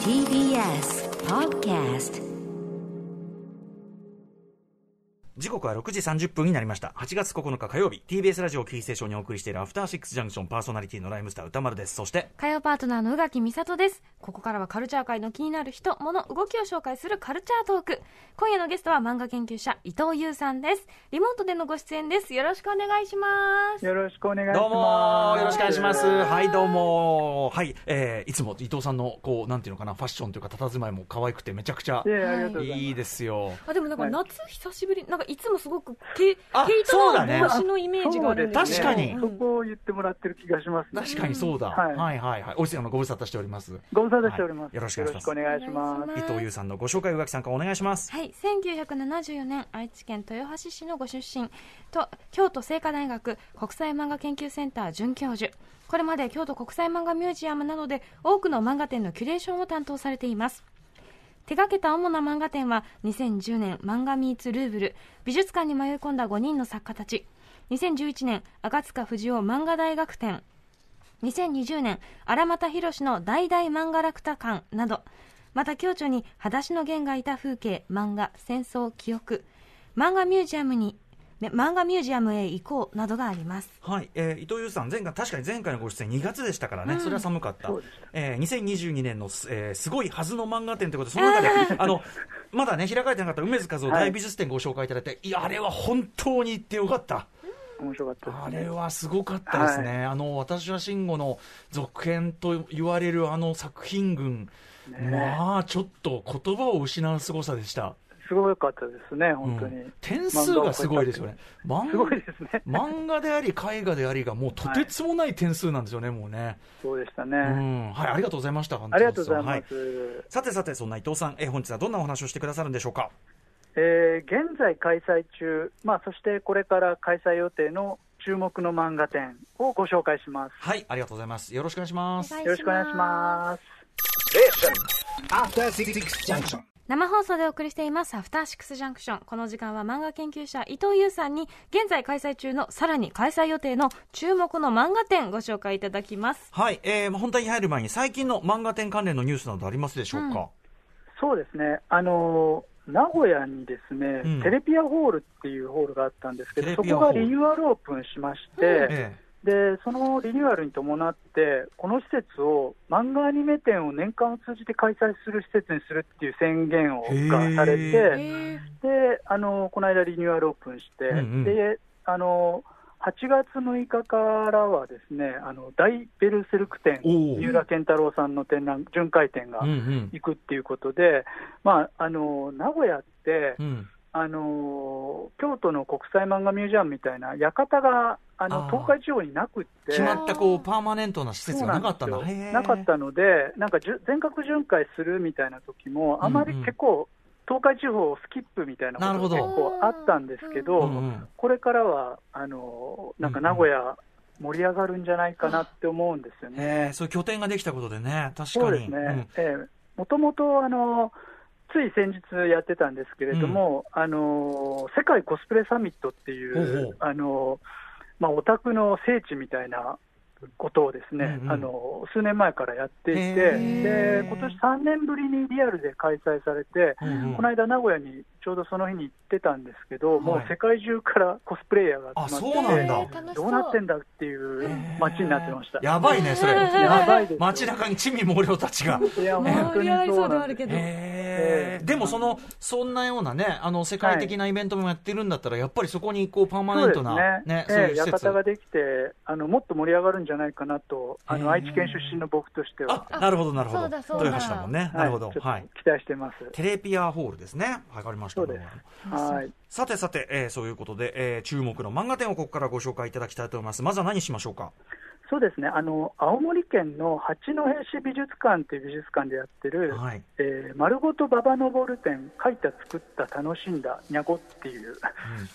TBS Podcast 時刻は6時30分になりました。8月9日火曜日、TBS ラジオキーステーションにお送りしているアフターシックスジャンクションパーソナリティのライムスター歌丸です。そして、火曜パートナーの宇垣美里です。ここからはカルチャー界の気になる人、物、動きを紹介するカルチャートーク。今夜のゲストは漫画研究者伊藤優さんです。リモートでのご出演です。よろしくお願いします。よろしくお願いします。どうもよろしくお願いします。はい、どうもはい、えー、いつも伊藤さんの、こう、なんていうのかな、ファッションというか、佇まいも可愛くてめちゃくちゃいえいですよ。あ、でもなんかはい夏久しぶり、なんかいつもすごく毛、糸の帽子のイメージがあるんですけど確かにそこを言ってもらってる気がしますね。確かにそうだ。はいはい、はい、はい。おいしい、あの、ご無沙汰しております。ご無沙汰しております。はいよろしくお願いします伊藤優さんのご紹介、宇垣さんからお願いします。はい、1974年愛知県豊橋市のご出身と京都精華大学国際漫画研究センター准教授これまで京都国際漫画ミュージアムなどで多くの漫画展のキュレーションを担当されています手掛けた主な漫画展は2010年漫画ミーツルーブル美術館に迷い込んだ5人の作家たち。2011年赤塚不二夫漫画大学展。2020年荒俣宏の大々漫画楽太館など。また共著に裸足の弦がいた風景漫画戦争記憶。漫画ミュージアムにね漫画ミュージアムへ行こうなどがあります。はい、えー伊藤優さん、前回、確かに前回のご出演2月でしたからね、それは寒かった。えー、2022年のす、えーすごいはずの漫画展ということで、その中で、あの、まだね、開かれてなかった梅津和夫大美術展ご紹介いただいて、い、や、あれは本当に行ってよかった。面白かったです、あね。れはすごかったですね。あの、私は慎吾の続編と言われるあの作品群、まあ、ちょっと言葉を失う凄さでした。すごかったですね、本当に。うん点数がすごいですよね。漫すごいですね。漫画であり、絵画でありが、もうとてつもない点数なんですよね、もうね。そうでしたね。うん、はい、ありがとうございました。本当あにりがとうございます。はさてさて、そんな伊藤さん、えー本日はどんなお話をしてくださるんでしょうか？えー現在開催中、まあ、そしてこれから開催予定の注目の漫画展をご紹介します。はい、ありがとうございます。よろしくお願いします。よろしくお願いします。After Six Junction. 生放送でお送りしていますアフターシックスジャンクション。この時間は漫画研究者伊藤優さんに現在開催中のさらに開催予定の注目の漫画展ご紹介いただきます。はい、えー、まあ本題に入る前に、最近の漫画展関連のニュースなどありますでしょうか？そうですね、あのー名古屋にですね、うん。テレピアホールっていうホールがあったんですけど、そこがリニューアルオープンしまして、えでそのリニューアルに伴って、この施設を漫画アニメ展を年間を通じて開催する施設にするっていう宣言をがされえて、ーであのこの間、リニューアルオープンして、うんうんであの8月6日からはですねあの大ベルセルク展、三浦健太郎さんの展覧巡回展が。行くっていうことで、まあ、あの名古屋って、うん。あの京都の国際漫画ミュージアムみたいな館があの東海地方になくって、決まったこうパーマネントな施設がなかったんだ。そうなかったので、なんかじゅ全国巡回するみたいな時も、あまりうん。うん結構、東海地方をスキップみたいなことがなるほど。結構あったんですけど、うんうん。これからはあのなんか名古屋、盛り上がるんじゃないかなって思うんですよね。そういう拠点ができたことでね、確かに。そうですね、ええ。もともとあのつい先日やってたんですけれども、あの世界コスプレサミットっていほうほうう、あのまあ、オタクの聖地みたいなことをですね、うんうん。あの数年前からやっていて、へで今年3年ぶりにリアルで開催されて、うんうん。この間、名古屋にちょうどその日に行ってたんですけど、もうはい世界中からコスプレイヤーがあ、集そうまってなんだ。どうなってんだっていう街になってました。やばいね、それ。やばいです街中に地味猛量たちが。いや本当にではあなんでするけどへーでもその、そんなようなね、あの、世界的なイベントもやってるんだったら、やっぱりそこにこう、パーマネントな、ね、そういう施設。館ができてあの、もっと盛り上がるんじゃないかなと、あの愛知県出身の僕としては、あ、なるほど、なるほど。そうだそうだ豊橋だもんね。なるほど。はい。期待してます。テレピアホールですね。わかりました。そうですはいさてさて、えーそういうことで、えー注目の漫画展をここからご紹介いただきたいと思います。まずは何しましょうか？そうですねあの青森県の八戸市美術館っていう美術館でやってる、はい。えー丸ごと馬場登展、書いた、作った、楽しんだ、にゃごっていう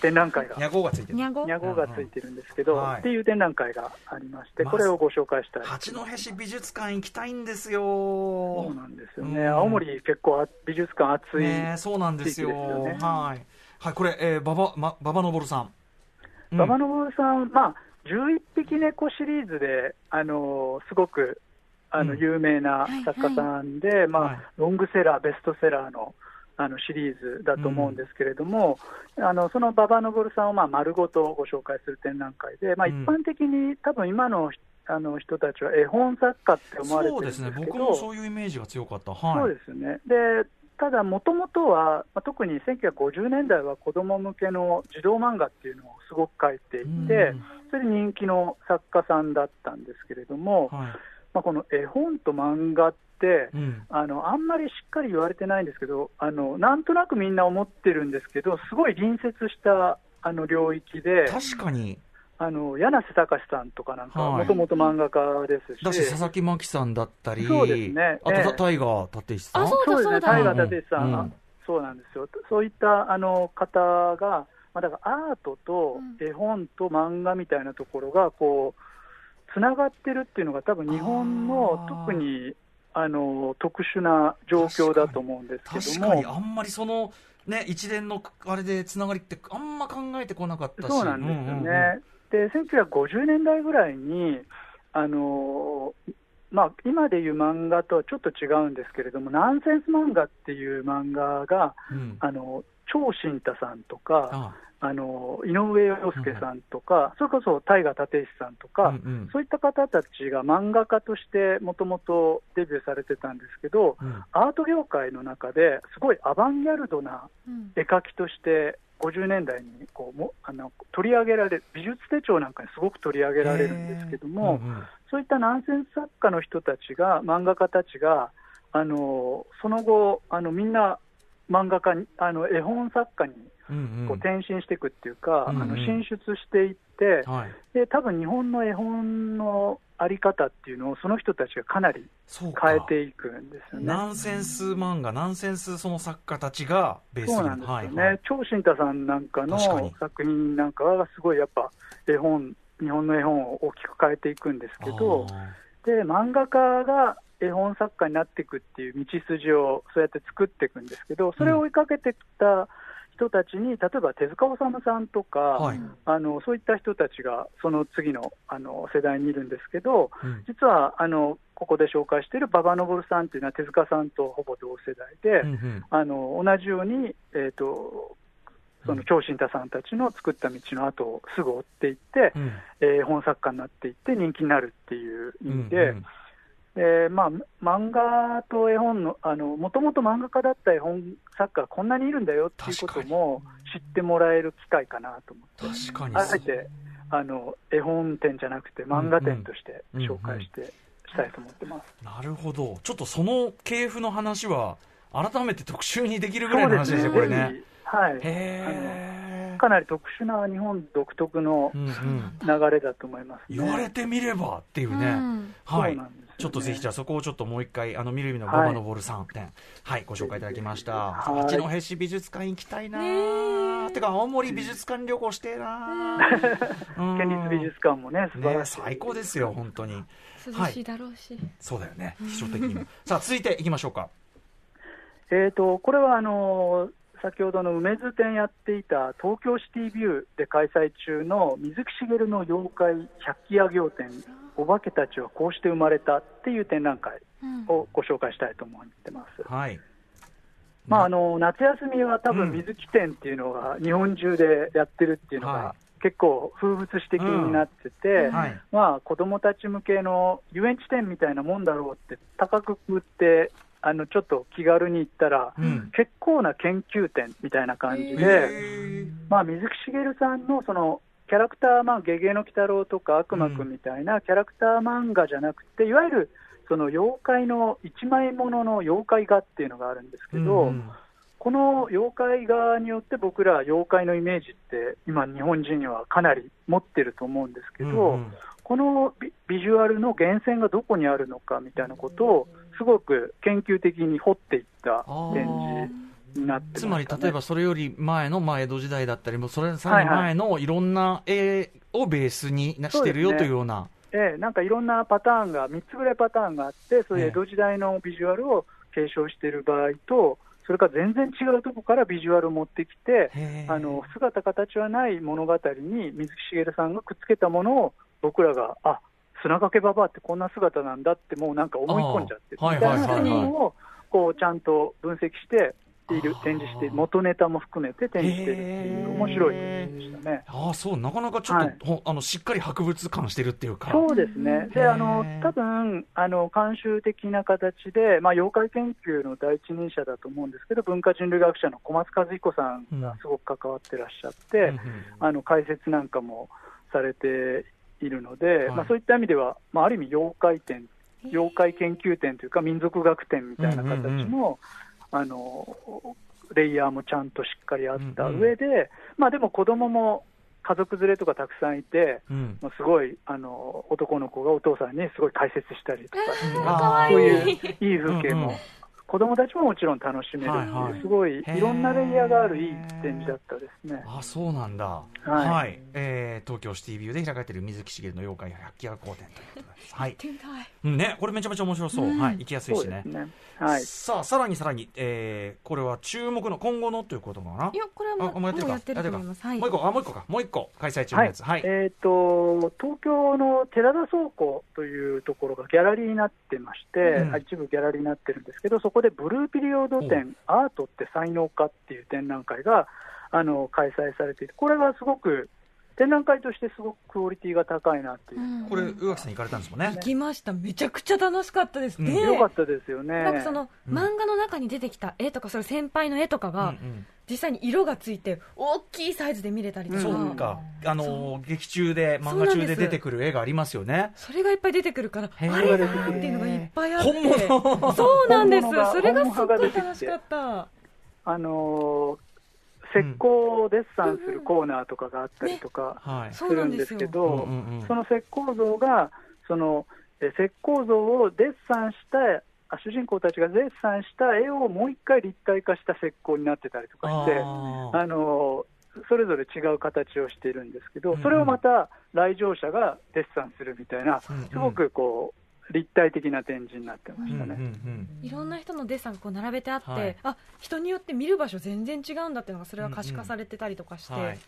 展覧会が、にゃごがついてる。にゃごがついてるんですけど、はいっていう展覧会がありまして、まあこれをご紹介したい。八戸市美術館行きたいんですよ。そうなんですよね、うん青森、結構あ美術館熱い、ねそうなんですよ。ねはい。はい、これ、えー、馬場、ま、馬場昇さん。うん馬場昇さん、まあ、11匹猫シリーズで、あのーすごくあのうん。有名な作家さんで、まあはい。ロングセラー、ベストセラーのあのシリーズだと思うんですけれども、あのその馬場昇さんをまあ丸ごとご紹介する展覧会で、まあ、一うん。般的に多分今のあの人たちは絵本作家って思われてるんそうでですすけど、ね。僕もそういうイメージが強かった。はい。そうですね。でただ、もともとは、まあ、特に1950年代は子供向けの児童漫画っていうのをすごく描いていて、うん。それで人気の作家さんだったんですけれども、はい。まあ、この絵本と漫画って、うん。あのあんまりしっかり言われてないんですけどあの、なんとなくみんな思ってるんですけど、すごい隣接したあの領域で、確かにあの柳瀬隆さんとかなんか、はい。もともと漫画家ですし、だし佐々木真希さんだったりそうですね。あとええ。たタイガー立石さん。あそうだそうですね、そうだ大河立さん、うん。そうなんですよ、そういったあの方が、まあ、だからアートとうん。絵本と漫画みたいなところが、こう、つながってるっていうのが、多分日本の特にあの特殊な状況だと思うんですけど確かにも、あんまりそのね一連のあれでつながりってあんま考えてこなかったし。そうなんですよね。うんうんうんで1950年代ぐらいにあのまあ、今でいう漫画とはちょっと違うんですけれども、ナンセンス漫画っていう漫画が、うん。あの超新太さんとか、ああの井上陽介さんとか、それこそ大河立石さんとか、うんうん。そういった方たちが漫画家としてもともとデビューされてたんですけど、うん。アート業界の中ですごいアバンギャルドなうん。絵描きとして、50年代にこうもあの取り上げられる、美術手帳なんかにすごく取り上げられるんですけども、うんうん。そういったナンセンス作家の人たちが、漫画家たちが、あのその後、あのみんな漫画家に、あの絵本作家にうんこう転身していくっていうか、うんうん。あの進出していって、はい。で多分日本の絵本のあり方っていうのを、その人たちがかなり変えていくんですよね。ナンセンス漫画ナンセンスその作家たちがベースに。そうなんですよね、はいはい。超新太さんなんかの作品なんかは、すごいやっぱ絵本、日本の絵本を大きく変えていくんですけど、あで漫画家が絵本作家になっていくっていう道筋をそうやって作っていくんですけど、それを追いかけてきた人たちに、例えば手塚治虫さんとか、ーはい。あのそういった人たちがその次のあの世代にいるんですけど、うん。実はあのここで紹介している馬場昇さんっていうのは手塚さんとほぼ同世代で、うんうん。あの同じように、えー、とその超新太さんたちの作った道の後をすぐ追っていって、うん。えー本作家になっていって人気になるっていう意味で、うんうんでまあ、漫画と絵本の、もともと漫画家だった絵本作家がこんなにいるんだよっていうことも知ってもらえる機会かなと思って、確かに。あえてあの絵本展じゃなくて、漫画展として紹介して、したいと思ってます。なるほど。ちょっとその系譜の話は改めて特集にできるぐらいの話ですよこれね。はい、へえかなり特殊な日本独特のうんうん。流れだと思います、ね。言われてみればっていうね、うん。はい。そうなんですちょっとぜひじゃあそこをちょっともう一回あのみるみるの馬場昇さん展はい、ご紹介いただきました、はい。八戸市美術館行きたいなー。てか青森美術館旅行してえなー。県立美術館もね、素晴ねらしい。最高ですよ本当に。涼しいだろうし、そうだよね秘書的にも。さあ続いていきましょうか。えー、とこれはあのー先ほどの梅津店やっていた東京シティビューで開催中の水木しげるの妖怪百鬼夜行展、お化けたちはこうして生まれたっていう展覧会うん。をご紹介したいと思ってます。はい。まあ、あの夏休みは多うん。分水木展っていうのが日本中でやってるっていうのはが結構風物詩的になってて、はい。まあ、子どもたち向けの遊園地店みたいなもんだろうって高く売ってあのちょっと気軽に行ったら、うん。結構な研究展みたいな感じへで、ー。まあ、水木しげるさんのそのキャラクター、まあ、ゲゲの鬼太郎とか悪魔くんみたいなキャラクター漫画じゃなくて、いわゆるその妖怪の一枚ものの妖怪画っていうのがあるんですけど、うん。この妖怪画によって僕ら妖怪のイメージって今日本人にはかなり持ってると思うんですけど、うんうんこのビビジュアルの源泉がどこにあるのかみたいなことをすごく研究的に掘っていった展示になってます、つまり例えばそれより前の、まあ、江戸時代だったりもそれさらに前のいろんな絵をベースになしてるよというような。ええ、なんかいろんなパターンが、3つぐらいパターンがあって、そういう江戸時代のビジュアルを継承している場合と、それから全然違うところからビジュアルを持ってきて、あの姿形はない物語に水木しげるさんがくっつけたものを僕らが、あ砂掛けババアってこんな姿なんだって、もうなんか思い込んじゃってみたいなのをこうちゃんと分析している展示して、元ネタも含めて展示してるっていう、面白いでしたね。ああそうなかなかちょっと、はい。ほあのしっかり博物館してるっていうか。そうですね、であの多分あの慣習的な形で、まあ、妖怪研究の第一人者だと思うんですけど、文化人類学者の小松和彦さんがすごく関わってらっしゃって、うんうん。あの解説なんかもされているので、はい。まあ、そういった意味では、まあ、ある意味、妖怪展、妖怪研究展というか、民族学展みたいな形の、うんうんあのレイヤーもちゃんとしっかりあった上で、まあでも子供も家族連れとかたくさんいて、うん。もうすごいあの男の子がお父さんにすごい解説したりとかして、あーそういういい風景うんうんも、子供たちももちろん楽しめるっていう、はいはい。すごいいろんなレイヤーがあるいい展示だったですね。あそうなんだ、はい。えー東京シティビューで開かれている水木しげるの妖怪百鬼夜行展ということです、はいね、これめちゃめちゃ面白そう、うん。はい、行きやすいしね。ね。はい。さあさらにさらに、えーこれは注目の今後のということかな？いやこれはもうあもうやってるか？ってると思います。はい。もう一個あもう一個か。もう一個開催中のはい。やつ。はい、えー、と東京の寺田倉庫というところがギャラリーになってまして、うん。一部ギャラリーになってるんですけど、そこでブルーピリオド展、アートって才能かっていう展覧会があの開催されていて、これがすごく、展覧会としてすごくクオリティが高いなっていう、うん。これ宇垣さん行かれたんですもんね。行きました。めちゃくちゃ楽しかったです。ね、よかったですよね。なんかそのうん。漫画の中に出てきた絵とかそれ先輩の絵とかがうんうん。実際に色がついて大きいサイズで見れたりとか、そうか、あのー劇中で漫画中で出てくる絵がありますよね。それがいっぱい出てくるからあれだーっていうのがいっぱいあって。本物。そうなんです。それがすっごい楽しかった。あのー石膏をデッサンするコーナーとかがあったりとかするんですすけど、その石膏像が、そのえ石膏像をデッサンした、あ主人公たちがデッサンした絵をもう一回立体化した石膏になってたりとかして、あのそれぞれ違う形をしているんですけどそれをまた来場者がデッサンするみたいな、すごくこう立体的な展示になってまうんうんうしたね。ん。いろんな人のデッサンがこう並べてあって、はい。あ人によって見る場所全然違うんだっていうのがそれが可視化されてたりとかして、はい。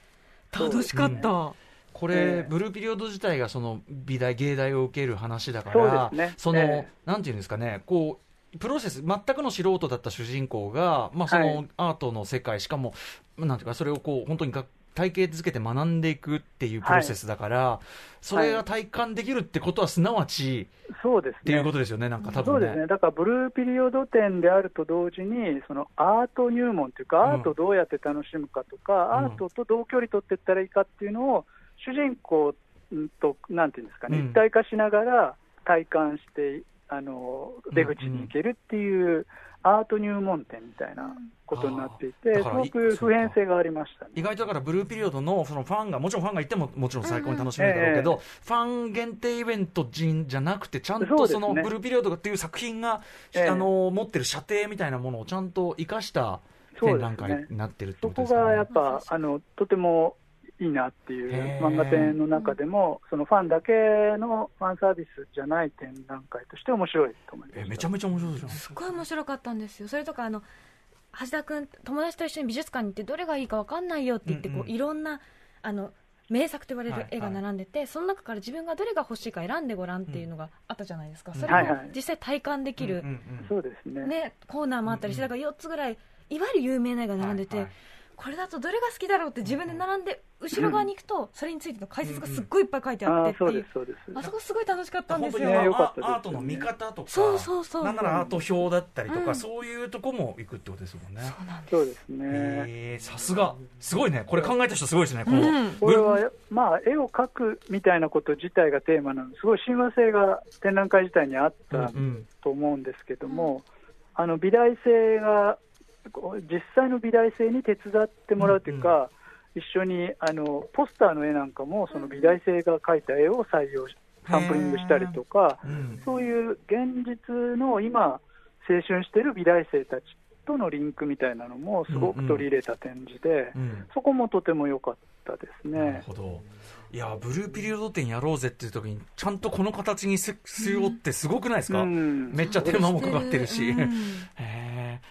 楽しかった、これ、ええ。ブルーピリオド自体がその美大、芸大を受ける話だから、そね。その、ええ。なんていうんですかね、こう、プロセス、全くの素人だった主人公が、まあ、その、はい。アートの世界、しかも、なんていうか、それをこう、本当にが体系づけて学んでいくっていうプロセスだから、それが体感できるってことは、すなわち、そうですね。っていうことですよね、なんか多分ね。そうですね、だからブルーピリオド展であると同時に、そのアート入門というか、うん。アートどうやって楽しむかとか、うん。アートとどう距離取っていったらいいかっていうのを、主人公と、なんていうんですかね、うん。一体化しながら体感して、あの出口に行けるっていう、アート入門展みたいなことになっていて、すごく普遍性がありましたね。意外とだからブルーピリオドのそのファンがもちろんファンがいてももちろん最高に楽しめるだろうけど、ファン限定イベント人じゃなくてちゃんとそのブルーピリオドっていう作品が、ええ。あの持ってる射程みたいなものをちゃんと生かした展覧会になってるってそことですかね。こがやっ。ぱあのとてもいいなっていう漫画展の中でも、そのファンだけのファンサービスじゃない展覧会として面白いと思います。えめちゃめちゃ面白いじゃん。すっごい面白かったんですよ。それとかあの橋田君友達と一緒に美術館に行ってどれがいいか分かんないよって言って、うんうん。こういろんなあの名作と言われはいはい。る絵が並んでて、その中から自分がどれが欲しいか選んでごらんっていうのがあったじゃないですか、うんそれをはいはい。実際体感できる、そうですね。ね、コーナーもあったりして、うん。だから4つぐらいいわゆる有名な絵が並んでて、はいはいこれだとどれが好きだろうって自分で並んで後ろ側に行くとそれについての解説がすっごいいっぱい書いてあってっていう。ああそうです、そうです。あそこすごい楽しかったんですよ、ねアートの見方とか、そうそうそうなんならアート表だったりとか、うん。そういうとこも行くってことですもんね。そうなんです。そうですね。へえさすが、すごいね、これ考えた人すごいですね、この、うん。これは、まあ、絵を描くみたいなこと自体がテーマなので、すごい親和性が展覧会自体にあったと思うんですけども、あの美大生が、実際の美大生に手伝ってもらうというか、一緒にあのポスターの絵なんかも、その美大生が描いた絵を採用し、サンプリングしたりとか、うん。そういう現実の今、青春している美大生たちとのリンクみたいなのもすごく取り入れた展示で、うん。そこもとても良かったですなるね。ほど。いや、ブルーピリオド展やろうぜっていう時に、ちゃんとこの形にすすようってすごくないですか、うん。めっちゃ手間もかかってるし。うん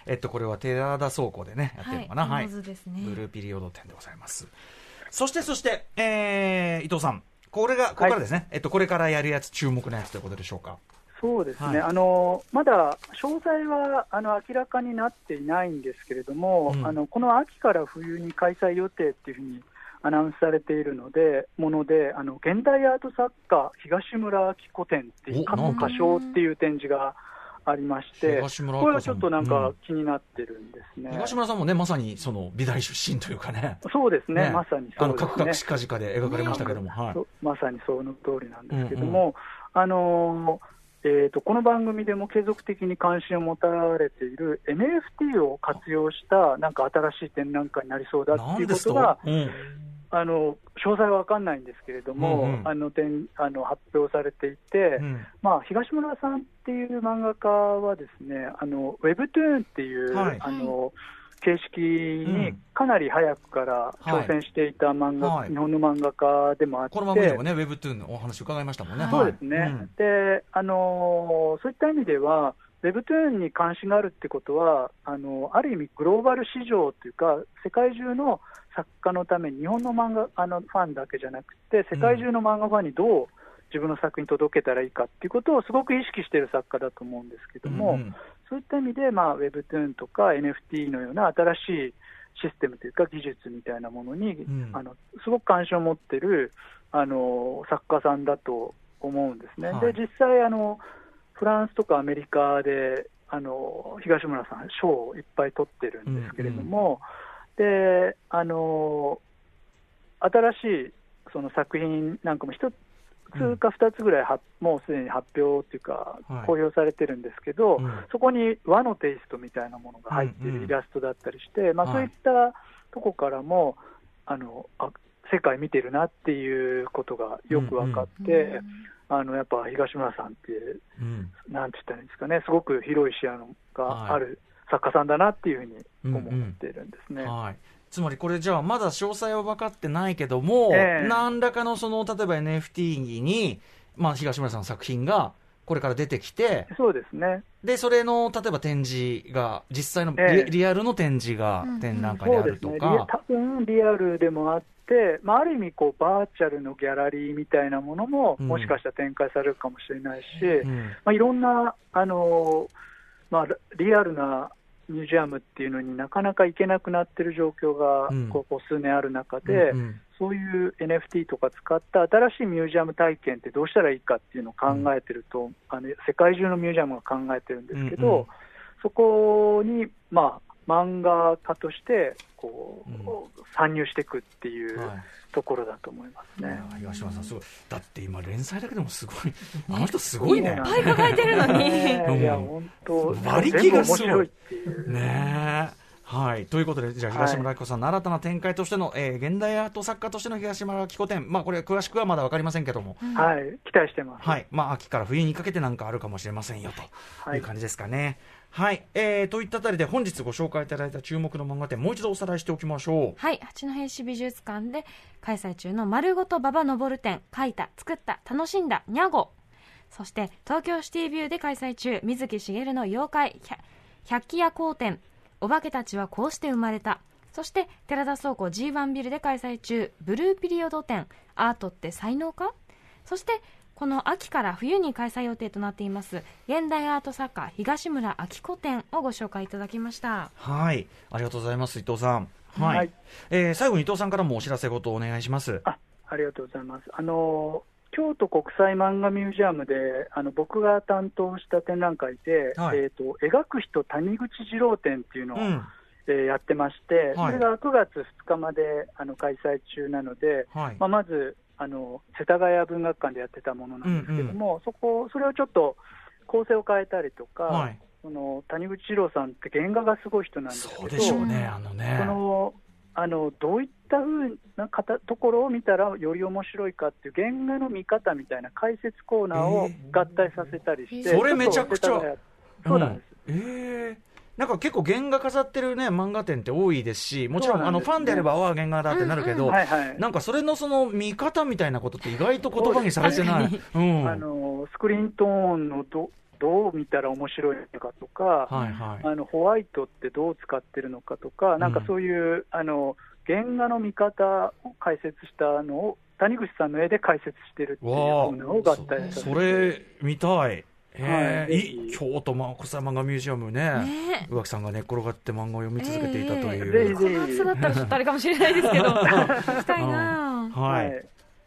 えっと、これは寺田倉庫でね、やってるのかな。はい。上手ですねブルーピリオド展でございます。そして、そして、えー、伊藤さん。これが、ここからですね、えっと、これからやるやつ、注目のやつということでしょうか。そうですね、はいあのまだ詳細はあの明らかになっていないんですけれども、うんあのこの秋から冬に開催予定っていうふうにアナウンスされているので、もので、あの現代アート作家、東村明子展っていう、過去歌唱っていう展示がありまして、東村明子さんこれはちょっとなんうかん気になってるんですね。東村さんもね、まさにその美大出身というかね。そうですね、ねまさにあの、そうですねカクカク。しかじかで描かれましたけども、はい。そまさにその通りなんですけども、あのーえーと、この番組でも継続的に関心を持たれている NFT を活用したなんか新しい展覧会になりそうだっていうことが、うん。あの詳細は分かんないんですけれども、うんうん。あの点あの発表されていて、うん。まあ、東村さんっていう漫画家はですね、あの Webtoon っていう、はい。あの形式にうん。かなり早くから挑戦していた漫画、はい。日本の漫画家でもあって、この番組でもね、Webtoon のお話伺いましたもんね。そうですね、はい。うん。であのーそういった意味では、Webtoon に関心があるってことは、あのある意味、グローバル市場というか、世界中の作家のために、日本の漫画あのファンだけじゃなくて、世界中の漫画ファンにどう自分の作品届けたらいいかっていうことをすごく意識している作家だと思うんですけども、うんうん。そういった意味で、まあ、Webtoon とか NFT のような新しいシステムというか、技術みたいなものに、ん。あのすごく関心を持ってるあの作家さんだと思うんですね。はい。で実際あの、フランスとかアメリカであの東村さん、賞をいっぱい取ってるんですけれども、であの新しいその作品なんかも一つか二つぐらいは、もうすでに発表っていうかはい、公表されてるんですけど、うん。そこに和のテイストみたいなものが入っていうんうんるイラストだったりして、まあ、はい。そういったとこからも、あのあ世界見てるなっていうことがよく分かって、あのやっぱ東村さんって、うん。なんて言ったらいいんですかね、すごく広い視野がある作家さんだなっていうふうに思っているんですね。はい。つまりこれじゃあまだ詳細は分かってないけども、ええ。何らかのその例えば NFT に、まあ、東村さんの作品がこれから出てきてそうですね。でそれの例えば展示が実際のリ,、ええ。リアルの展示がうん展覧会であるとそうですね、リか、多分リアルでもあって、まあ、ある意味こう、バーチャルのギャラリーみたいなものも、うん。もしかしたら展開されるかもしれないし、うん。まあ、いろんな、あのまあ、リアルなミュージアムっていうのになかなか行けなくなってる状況がうん。ここ数年ある中で、うんうん。そういう NFT とか使った新しいミュージアム体験ってどうしたらいいかっていうのを考えてると、あの世界中のミュージアムが考えてるんですけど、うんうん。そこに、まあ、漫画家としてこう、うん参入していくっていうはいところだと思いますね。いや東村さんすごいだって今連載だけでもすごいあの人すごいねいっぱい抱えてるのに。うんねいや、本当、馬力がすごいいっていう。ねえ。はい。ということで、じゃあ、東村明子さんの新たな展開としての、えー現代アート作家としての東村明子展。まあ、これ、詳しくはまだわかりませんけども。はい、期待してます。はい。まあ、秋から冬にかけてなんかあるかもしれませんよ、とはいいう感じですかね。はい。はいえー、といったあたりで、本日ご紹介いただいた注目の漫画展、もう一度おさらいしておきましょう。はい、八戸市美術館で開催中の丸ごと馬場登展、書いた、作った、楽しんだ、にゃご。そして、東京シティビューで開催中、水木しげるの妖怪、百百鬼夜行展、お化けたちはこうして生まれた。そして、寺田倉庫 G1 ビルで開催中、ブルーピリオド展、アートって才能か？そして、この秋から冬に開催予定となっています、現代アート作家、東村明子展をご紹介いただきました。はい。ありがとうございます、伊藤さん。はい。はいえー最後に伊藤さんからもお知らせごとお願いします。あありがとうございます。あの京都国際漫画ミュージアムであの僕が担当した展覧会で、はいえー、と描く人谷口二郎展っていうのを、うん。えーやってまして、はいそれが9月2日まであの開催中なので、はい。まあ、まずあの世田谷文学館でやってたものなんですけども、そこそれをちょっと構成を変えたりとか、はい。その谷口二郎さんって原画がすごい人なんですけど、そうでしょうね、あのね。そのあのどういったふうな方ところを見たらより面白いかっていう原画の見方みたいな解説コーナーを合体させたりして、えーそれめちゃくちゃそうなんです、うんええなんか結構原画飾ってるね漫画展って多いですしもちろんあのファンであればああ原画だってなるけど、なんかそれのその見方みたいなことって意外と言葉にされてない。うん。あのスクリーントーンのどどう見たら面白いのかとか、はいはい。あのホワイトってどう使ってるのかとか、なんかそういう、あの原画の見方を解説したのを谷口さんの絵で解説してるっていうコーナーを合体させてそれ見たい。えはい。い京都ま国際漫画ミュージアムね。ね。宇垣さんが寝っ転がって漫画を読み続けていたという、ええこの暑さだったらちょっとあれかもしれないですけど、行きたいな。ぁ。はい、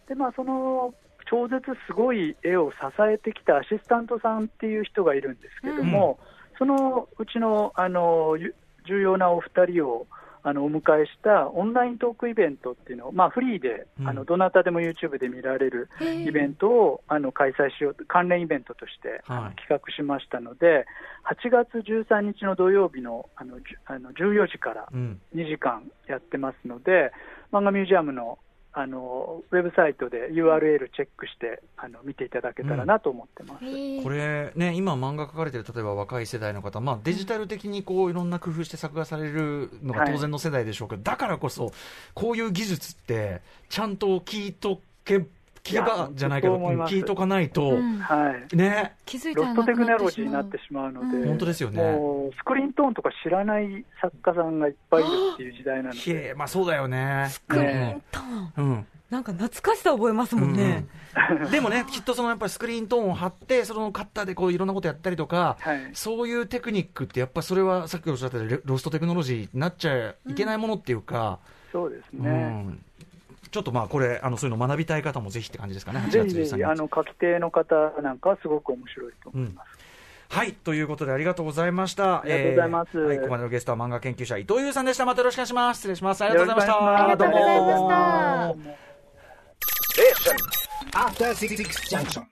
でまあ、その超絶すごい絵を支えてきたアシスタントさんっていう人がいるんですけども、そのうちのあのゆ重要なお二人をあのお迎えしたオンライントークイベントっていうのを、まあ、フリーで、うん。あのどなたでも YouTube で見られるイベントをあの開催しようと、関連イベントとして、企画しましたので、8月13日の土曜日のあのあの14時からうん、2時間やってますので、漫画ミュージアムのあのウェブサイトで URL チェックしてあの見ていただけたらなと思ってます。へー。これね今漫画描かれてる例えば若い世代の方、まあ、デジタル的にこういろんな工夫して作画されるのが当然の世代でしょうけど、だからこそこういう技術ってちゃんと聞いとけ聞けばじゃないけど聞いとかないと、うん。はい。ね。気づいたらロストテクノロジーになってしまうので、うん本当ですよね。スクリーントーンとか知らない作家さんがいっぱいいるっていう時代なのひで、えまあそうだよね。スクリーントーン。うん。なんか懐かしさ覚えますもんね。うん。でもね、きっとそのやっぱりスクリーントーンを貼って、そのカッターでこういろんなことやったりとか、はい。そういうテクニックって、やっぱそれはさっきおっしゃったロストテクノロジーになっちゃいけないものっていうか、そうですうね。んちょっとまあこれ、あのそういうの学びたい方もぜひって感じですかね、8ぜ月13日。ひぜひあの書き手の方なんかはすごく面白いと思います。はい、ということでありがとうございました。ありがとうございますえーはい、ここまでのゲストは漫画研究者伊藤優さんでした。またよろしくお願いします。失礼します。ありがとうございました。ありがとうございましたどうも After Six Junction.